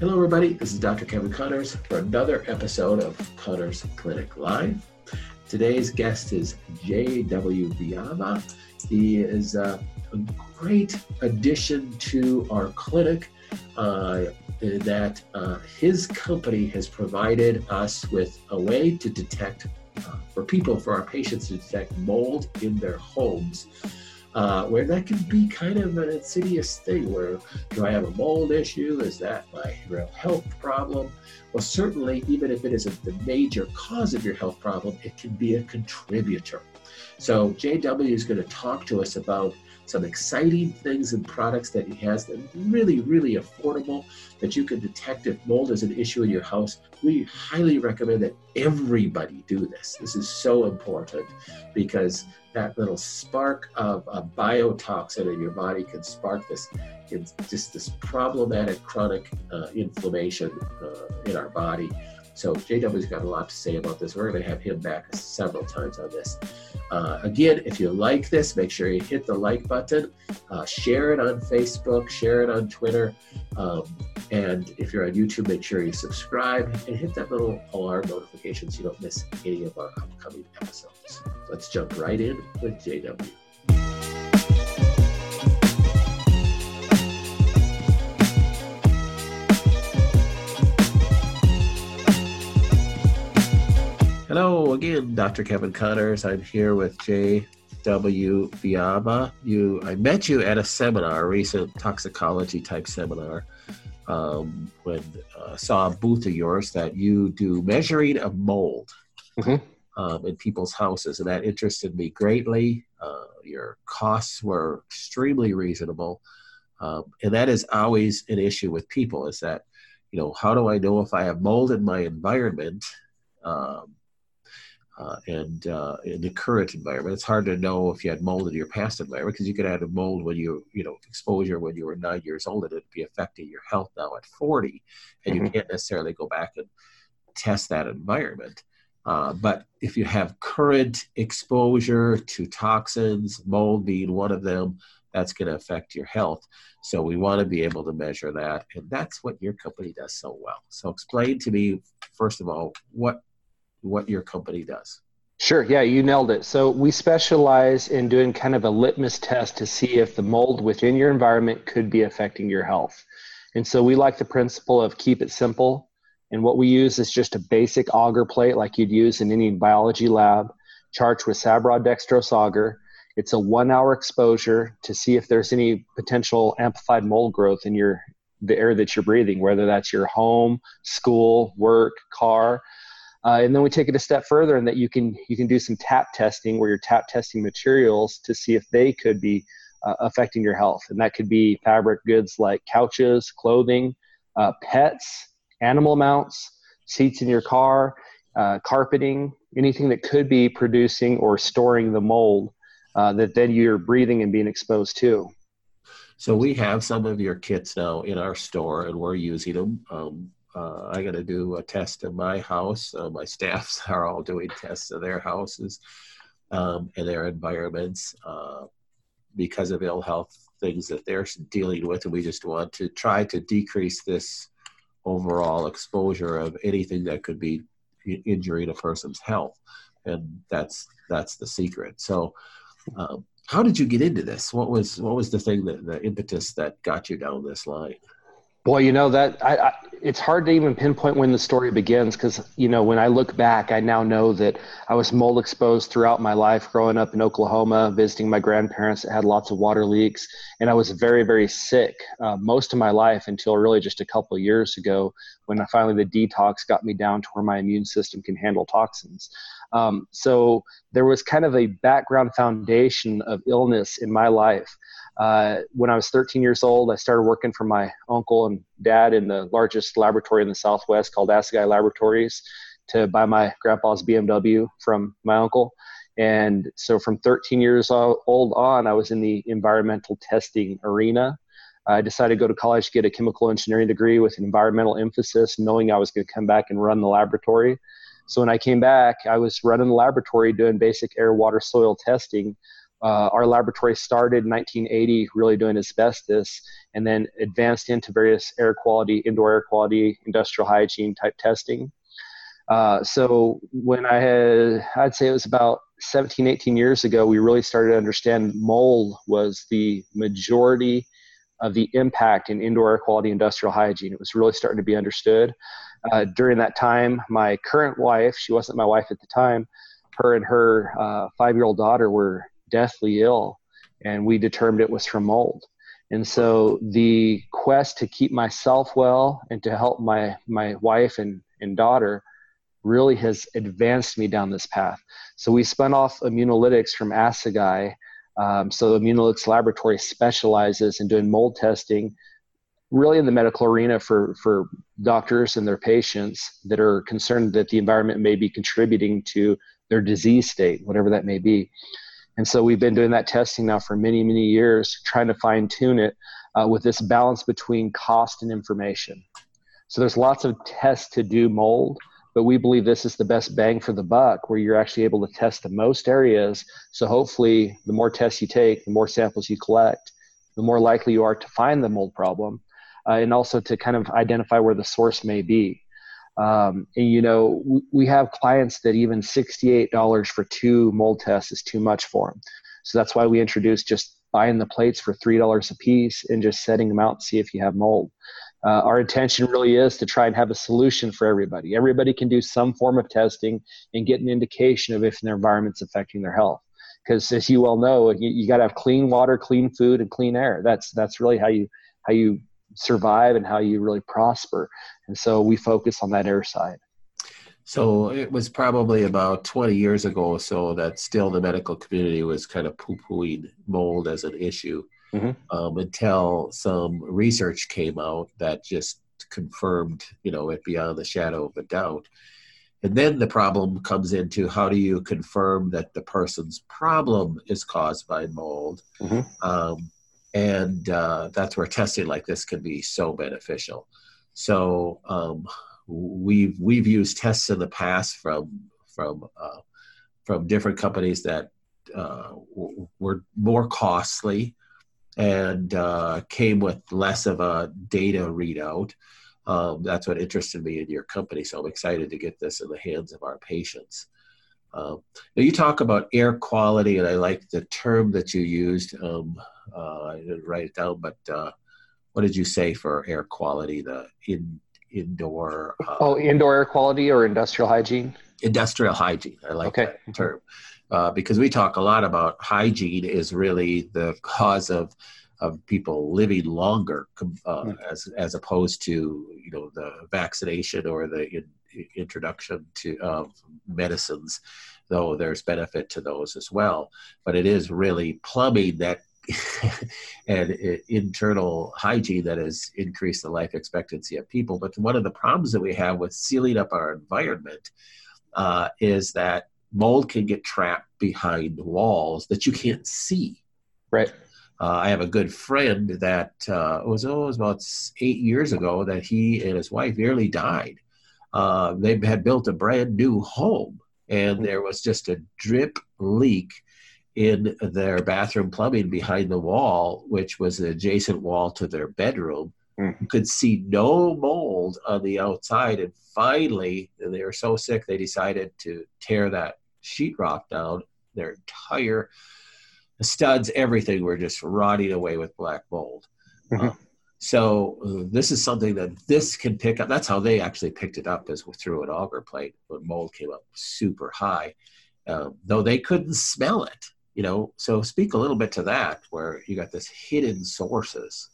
Hello, everybody. This is Dr. Kevin Conners for another episode of Conners Clinic Live. Today's guest is J.W. Biava. He is uh, a great addition to our clinic uh, that uh, his company has provided us with a way to detect, uh, for people, for our patients to detect mold in their homes uh, where that can be kind of an insidious thing where do I have a mold issue? Is that my real health problem? Well, certainly, even if it isn't the major cause of your health problem, it can be a contributor. So, JW is going to talk to us about some exciting things and products that he has that really, really affordable that you can detect if mold is an issue in your house. We highly recommend that everybody do this. This is so important because that little spark of a biotoxin in your body can spark this just this problematic chronic uh, inflammation uh, in our body so JW's got a lot to say about this. We're going to have him back several times on this. Uh, again, if you like this, make sure you hit the like button, uh, share it on Facebook, share it on Twitter, um, and if you're on YouTube, make sure you subscribe and hit that little alarm notification so you don't miss any of our upcoming episodes. Let's jump right in with JW. Hello again, Dr. Kevin Conners. I'm here with J.W. Biava. You, I met you at a seminar, a recent toxicology type seminar, um, when uh, saw a booth of yours that you do measuring of mold mm-hmm. um, in people's houses, and that interested me greatly. Uh, your costs were extremely reasonable, um, and that is always an issue with people. Is that you know how do I know if I have mold in my environment? Um, uh, and uh, in the current environment. It's hard to know if you had mold in your past environment because you could have mold when you, you know, exposure when you were nine years old and it'd be affecting your health now at 40. And mm-hmm. you can't necessarily go back and test that environment. Uh, but if you have current exposure to toxins, mold being one of them, that's going to affect your health. So we want to be able to measure that. And that's what your company does so well. So explain to me, first of all, what what your company does. Sure. Yeah, you nailed it. So we specialize in doing kind of a litmus test to see if the mold within your environment could be affecting your health. And so we like the principle of keep it simple. And what we use is just a basic agar plate like you'd use in any biology lab, charged with Sabouraud dextrose agar. It's a one hour exposure to see if there's any potential amplified mold growth in your the air that you're breathing, whether that's your home, school, work, car uh, and then we take it a step further and that you can you can do some tap testing where you're tap testing materials to see if they could be uh, affecting your health. And that could be fabric goods like couches, clothing, uh, pets, animal mounts, seats in your car, uh, carpeting, anything that could be producing or storing the mold uh, that then you're breathing and being exposed to. So we have some of your kits now in our store, and we're using them. Um, uh, I got to do a test in my house. Uh, my staffs are all doing tests of their houses um, and their environments uh, because of ill health things that they're dealing with, and we just want to try to decrease this overall exposure of anything that could be injuring a person's health, and that's that's the secret. So. Um, how did you get into this? What was what was the thing that the impetus that got you down this line? Boy, you know that I, I, it's hard to even pinpoint when the story begins because you know when I look back, I now know that I was mold exposed throughout my life, growing up in Oklahoma, visiting my grandparents that had lots of water leaks, and I was very, very sick uh, most of my life until really just a couple years ago when I finally the detox got me down to where my immune system can handle toxins. Um, so there was kind of a background foundation of illness in my life uh, when I was 13 years old, I started working for my uncle and dad in the largest laboratory in the Southwest called Assaigai Laboratories to buy my grandpa's BMW from my uncle. And so from 13 years old on, I was in the environmental testing arena. I decided to go to college to get a chemical engineering degree with an environmental emphasis, knowing I was going to come back and run the laboratory. So when I came back, I was running the laboratory doing basic air, water, soil testing uh, our laboratory started in 1980 really doing asbestos and then advanced into various air quality, indoor air quality, industrial hygiene type testing. Uh, so when I had, I'd say it was about 17, 18 years ago, we really started to understand mold was the majority of the impact in indoor air quality industrial hygiene. It was really starting to be understood. Uh, during that time, my current wife, she wasn't my wife at the time, her and her uh, five year old daughter were deathly ill, and we determined it was from mold. And so the quest to keep myself well and to help my, my wife and, and daughter really has advanced me down this path. So we spun off Immunolytics from Assaigai. Um, so Immunolytics Laboratory specializes in doing mold testing really in the medical arena for, for doctors and their patients that are concerned that the environment may be contributing to their disease state, whatever that may be. And so we've been doing that testing now for many, many years, trying to fine tune it uh, with this balance between cost and information. So there's lots of tests to do mold, but we believe this is the best bang for the buck where you're actually able to test the most areas. So hopefully, the more tests you take, the more samples you collect, the more likely you are to find the mold problem uh, and also to kind of identify where the source may be. Um, and you know, we, have clients that even $68 for two mold tests is too much for them. So that's why we introduced just buying the plates for $3 a piece and just setting them out to see if you have mold. Uh, our intention really is to try and have a solution for everybody. Everybody can do some form of testing and get an indication of if their environment's affecting their health. Because as you well know, you, you got to have clean water, clean food, and clean air. That's that's really how you how you survive and how you really prosper. And so we focus on that air side. So it was probably about 20 years ago or so that still the medical community was kind of poo pooing mold as an issue mm-hmm. um, until some research came out that just confirmed, you know, it beyond the shadow of a doubt. And then the problem comes into how do you confirm that the person's problem is caused by mold? Mm-hmm. Um, and uh, that's where testing like this can be so beneficial. So um, we've we've used tests in the past from from uh, from different companies that uh, were more costly and uh, came with less of a data readout. Um, that's what interested me in your company. So I'm excited to get this in the hands of our patients. Um, now you talk about air quality, and I like the term that you used. Um, I didn't write it down, but uh, what did you say for air quality? The in indoor. Uh, oh, indoor air quality or industrial hygiene. Industrial hygiene. I like okay. that term uh, because we talk a lot about hygiene is really the cause of of people living longer uh, mm. as as opposed to you know the vaccination or the in, introduction to of medicines, though there's benefit to those as well. But it is really plumbing that and internal hygiene that has increased the life expectancy of people. But one of the problems that we have with sealing up our environment uh, is that mold can get trapped behind walls that you can't see. Right. Uh, I have a good friend that uh, it was, oh, was about eight years ago that he and his wife nearly died uh, they had built a brand new home and mm-hmm. there was just a drip leak in their bathroom plumbing behind the wall, which was the adjacent wall to their bedroom. Mm-hmm. Could see no mold on the outside. And finally, they were so sick they decided to tear that sheetrock down. Their entire studs, everything were just rotting away with black mold. Mm-hmm. Um, so uh, this is something that this can pick up. That's how they actually picked it up as through an agar plate when mold came up super high, uh, though they couldn't smell it. You know, so speak a little bit to that, where you got this hidden sources.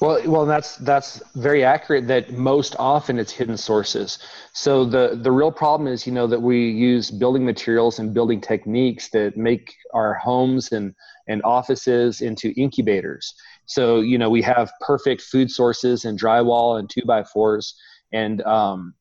Well, well, that's that's very accurate. That most often it's hidden sources. So the the real problem is, you know, that we use building materials and building techniques that make our homes and and offices into incubators so, you know, we have perfect food sources and drywall and two by fours and um,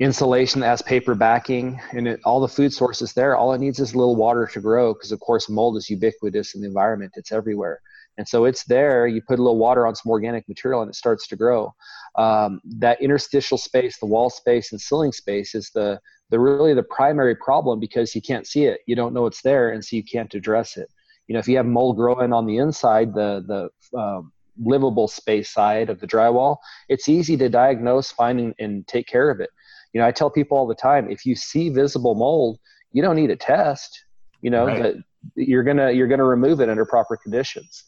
insulation that has paper backing and it, all the food sources there. All it needs is a little water to grow because, of course, mold is ubiquitous in the environment, it's everywhere. And so it's there. You put a little water on some organic material and it starts to grow. Um, that interstitial space, the wall space and ceiling space is the, the really the primary problem because you can't see it. You don't know it's there. And so you can't address it. You know, if you have mold growing on the inside, the, the, um, livable space side of the drywall, it's easy to diagnose, find, and, and take care of it. You know, I tell people all the time, if you see visible mold, you don't need a test. You know, right. that you're gonna you're gonna remove it under proper conditions.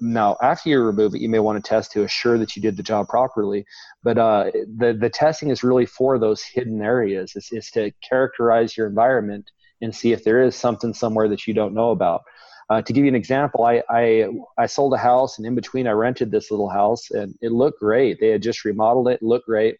Now, after you remove it, you may want to test to assure that you did the job properly. But uh, the the testing is really for those hidden areas. It's, it's to characterize your environment and see if there is something somewhere that you don't know about. Uh, to give you an example, I, I I sold a house, and in between, I rented this little house, and it looked great. They had just remodeled it, it looked great,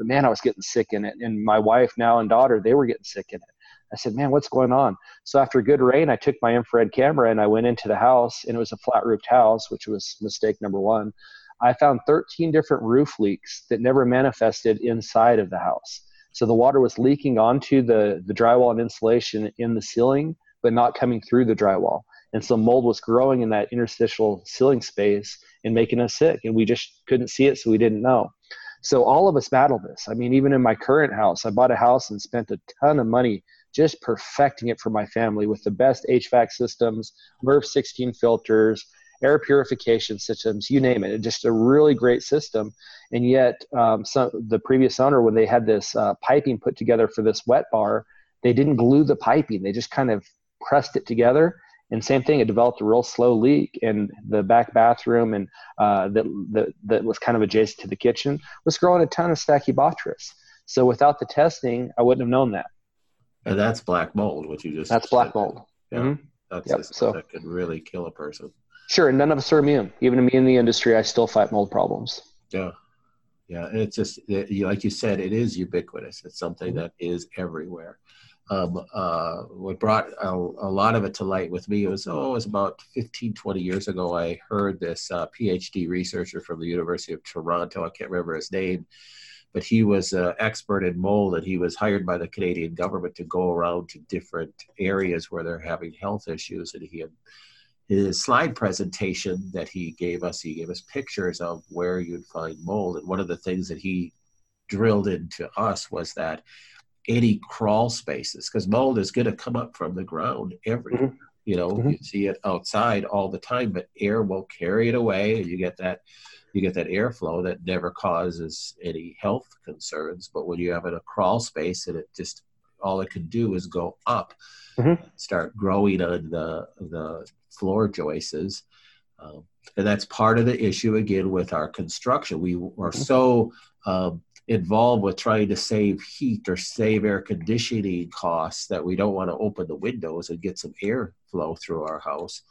but man, I was getting sick in it. And my wife now and daughter, they were getting sick in it. I said, man, what's going on? So after a good rain, I took my infrared camera and I went into the house, and it was a flat roofed house, which was mistake number one. I found 13 different roof leaks that never manifested inside of the house. So the water was leaking onto the, the drywall and insulation in the ceiling, but not coming through the drywall. And so mold was growing in that interstitial ceiling space and making us sick. And we just couldn't see it, so we didn't know. So all of us battle this. I mean, even in my current house, I bought a house and spent a ton of money just perfecting it for my family with the best HVAC systems, MERV 16 filters, air purification systems, you name it. It's just a really great system. And yet, um, some, the previous owner, when they had this uh, piping put together for this wet bar, they didn't glue the piping. They just kind of pressed it together. And same thing, it developed a real slow leak in the back bathroom, and uh, that, that that was kind of adjacent to the kitchen was growing a ton of Stachybotrys. So without the testing, I wouldn't have known that. And that's black mold, which you just that's said. black mold. Yeah, mm-hmm. that's yep. so that could really kill a person. Sure, and none of us are immune. Even me in the industry, I still fight mold problems. Yeah, yeah, and it's just like you said, it is ubiquitous. It's something mm-hmm. that is everywhere. Um, uh, what brought a, a, lot of it to light with me was oh, it was about 15, 20 years ago. I heard this uh, PhD researcher from the University of Toronto. I can't remember his name but he was an expert in mold and he was hired by the Canadian government to go around to different areas where they're having health issues. And he had his slide presentation that he gave us, he gave us pictures of where you'd find mold. And one of the things that he drilled into us was that any crawl spaces, because mold is going to come up from the ground every Mm-hmm. You know, mm-hmm. you see it outside all the time, but air will carry it away, and you get that you get that airflow that never causes any health concerns. But when you have it a crawl space and it just all it can do is go up, mm-hmm. start growing on the the floor joists. Um, and that's part of the issue again with our construction. We are mm-hmm. so um, involved with trying to save heat or save air conditioning costs that we don't want to open the windows and get some air flow through our house.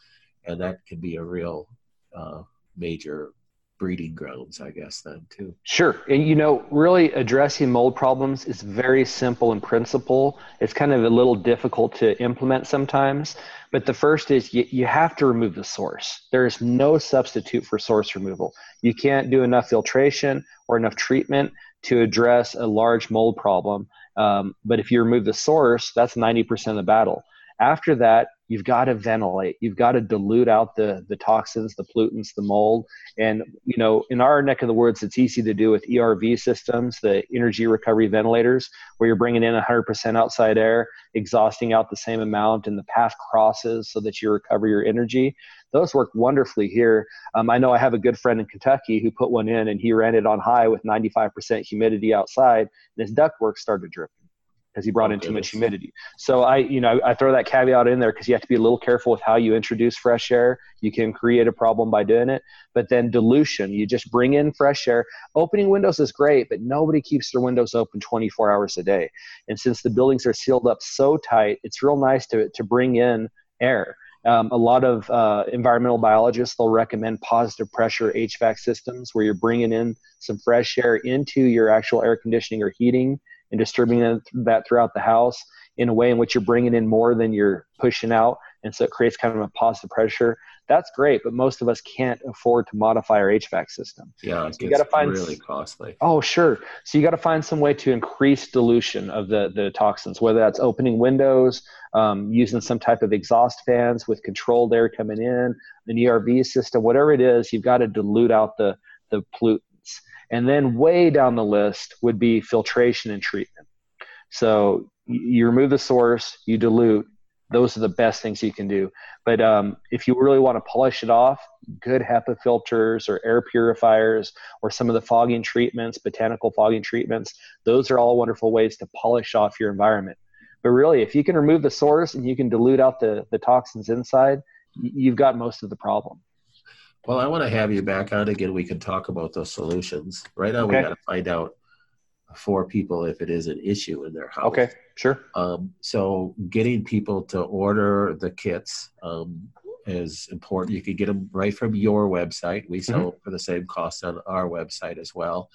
And that can be a real uh, major breeding grounds, I guess, then too. Sure. And you know, really addressing mold problems is very simple in principle. It's kind of a little difficult to implement sometimes. But the first is you, you have to remove the source. There is no substitute for source removal. You can't do enough filtration or enough treatment to address a large mold problem. Um, but if you remove the source, that's 90% of the battle. After that, you've got to ventilate. You've got to dilute out the the toxins, the pollutants, the mold. And you know, in our neck of the woods, it's easy to do with ERV systems, the energy recovery ventilators, where you're bringing in 100% outside air, exhausting out the same amount, and the path crosses so that you recover your energy. Those work wonderfully here. Um, I know I have a good friend in Kentucky who put one in, and he ran it on high with 95% humidity outside, and his ductwork started dripping because he brought oh, in too much humidity. So I, you know, I throw that caveat in there because you have to be a little careful with how you introduce fresh air. You can create a problem by doing it. But then dilution, you just bring in fresh air. Opening windows is great, but nobody keeps their windows open 24 hours a day. And since the buildings are sealed up so tight, it's real nice to to bring in air. Um, a lot of uh, environmental biologists they'll recommend positive pressure HVAC systems where you're bringing in some fresh air into your actual air conditioning or heating and distributing that throughout the house in a way in which you're bringing in more than you're pushing out. And so it creates kind of a positive pressure. That's great, but most of us can't afford to modify our HVAC system. Yeah, so you got to find really costly. Oh, sure. So you got to find some way to increase dilution of the the toxins, whether that's opening windows, um, using some type of exhaust fans with controlled air coming in, an ERV system, whatever it is, you've got to dilute out the, the pollutants. And then way down the list would be filtration and treatment. So you remove the source, you dilute. Those are the best things you can do. But um, if you really want to polish it off, good HEPA filters or air purifiers or some of the fogging treatments, botanical fogging treatments, those are all wonderful ways to polish off your environment. But really, if you can remove the source and you can dilute out the, the toxins inside, you've got most of the problem. Well, I want to have you back on again. We can talk about those solutions. Right now, okay. we got to find out for people if it is an issue in their house. Okay, sure. Um, so getting people to order the kits um, is important. You can get them right from your website. We sell mm-hmm. for the same cost on our website as well.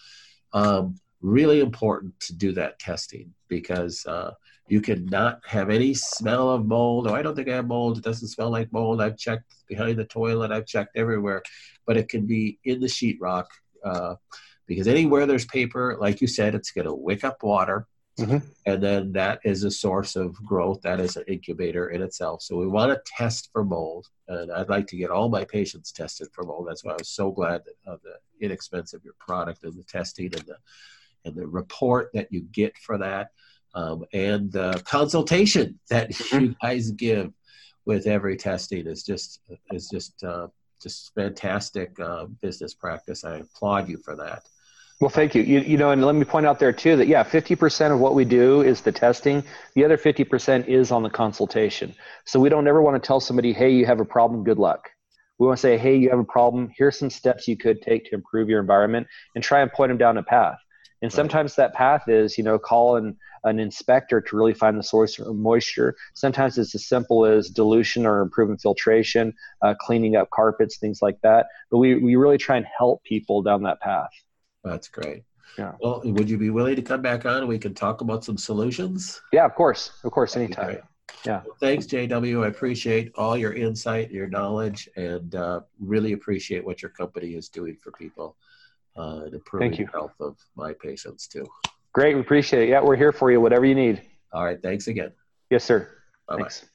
Um, really important to do that testing because uh, you cannot have any smell of mold. Oh, I don't think I have mold. It doesn't smell like mold. I've checked behind the toilet. I've checked everywhere, but it can be in the sheetrock. Uh, because anywhere there's paper, like you said, it's going to wick up water. Mm-hmm. And then that is a source of growth. That is an incubator in itself. So we want to test for mold. And I'd like to get all my patients tested for mold. That's why I was so glad of the inexpensive your product and the testing and the and the report that you get for that, um, and the consultation that mm-hmm. you guys give with every testing is just is just uh, just fantastic uh, business practice. I applaud you for that. Well, thank you. you. You know, and let me point out there too that yeah, 50% of what we do is the testing. The other 50% is on the consultation. So we don't ever want to tell somebody, hey, you have a problem, good luck. We want to say, hey, you have a problem. Here's some steps you could take to improve your environment and try and point them down a path. And sometimes that path is, you know, call an, an inspector to really find the source of moisture. Sometimes it's as simple as dilution or improving filtration, uh, cleaning up carpets, things like that. But we, we really try and help people down that path. That's great. Yeah. Well, would you be willing to come back on and we can talk about some solutions? Yeah, of course. Of course, anytime. Yeah. Well, thanks, JW. I appreciate all your insight, your knowledge, and uh, really appreciate what your company is doing for people uh, and improving the health of my patients too. Great. We appreciate it. Yeah, we're here for you, whatever you need. All right. Thanks again. Yes, sir. Bye-bye. Thanks.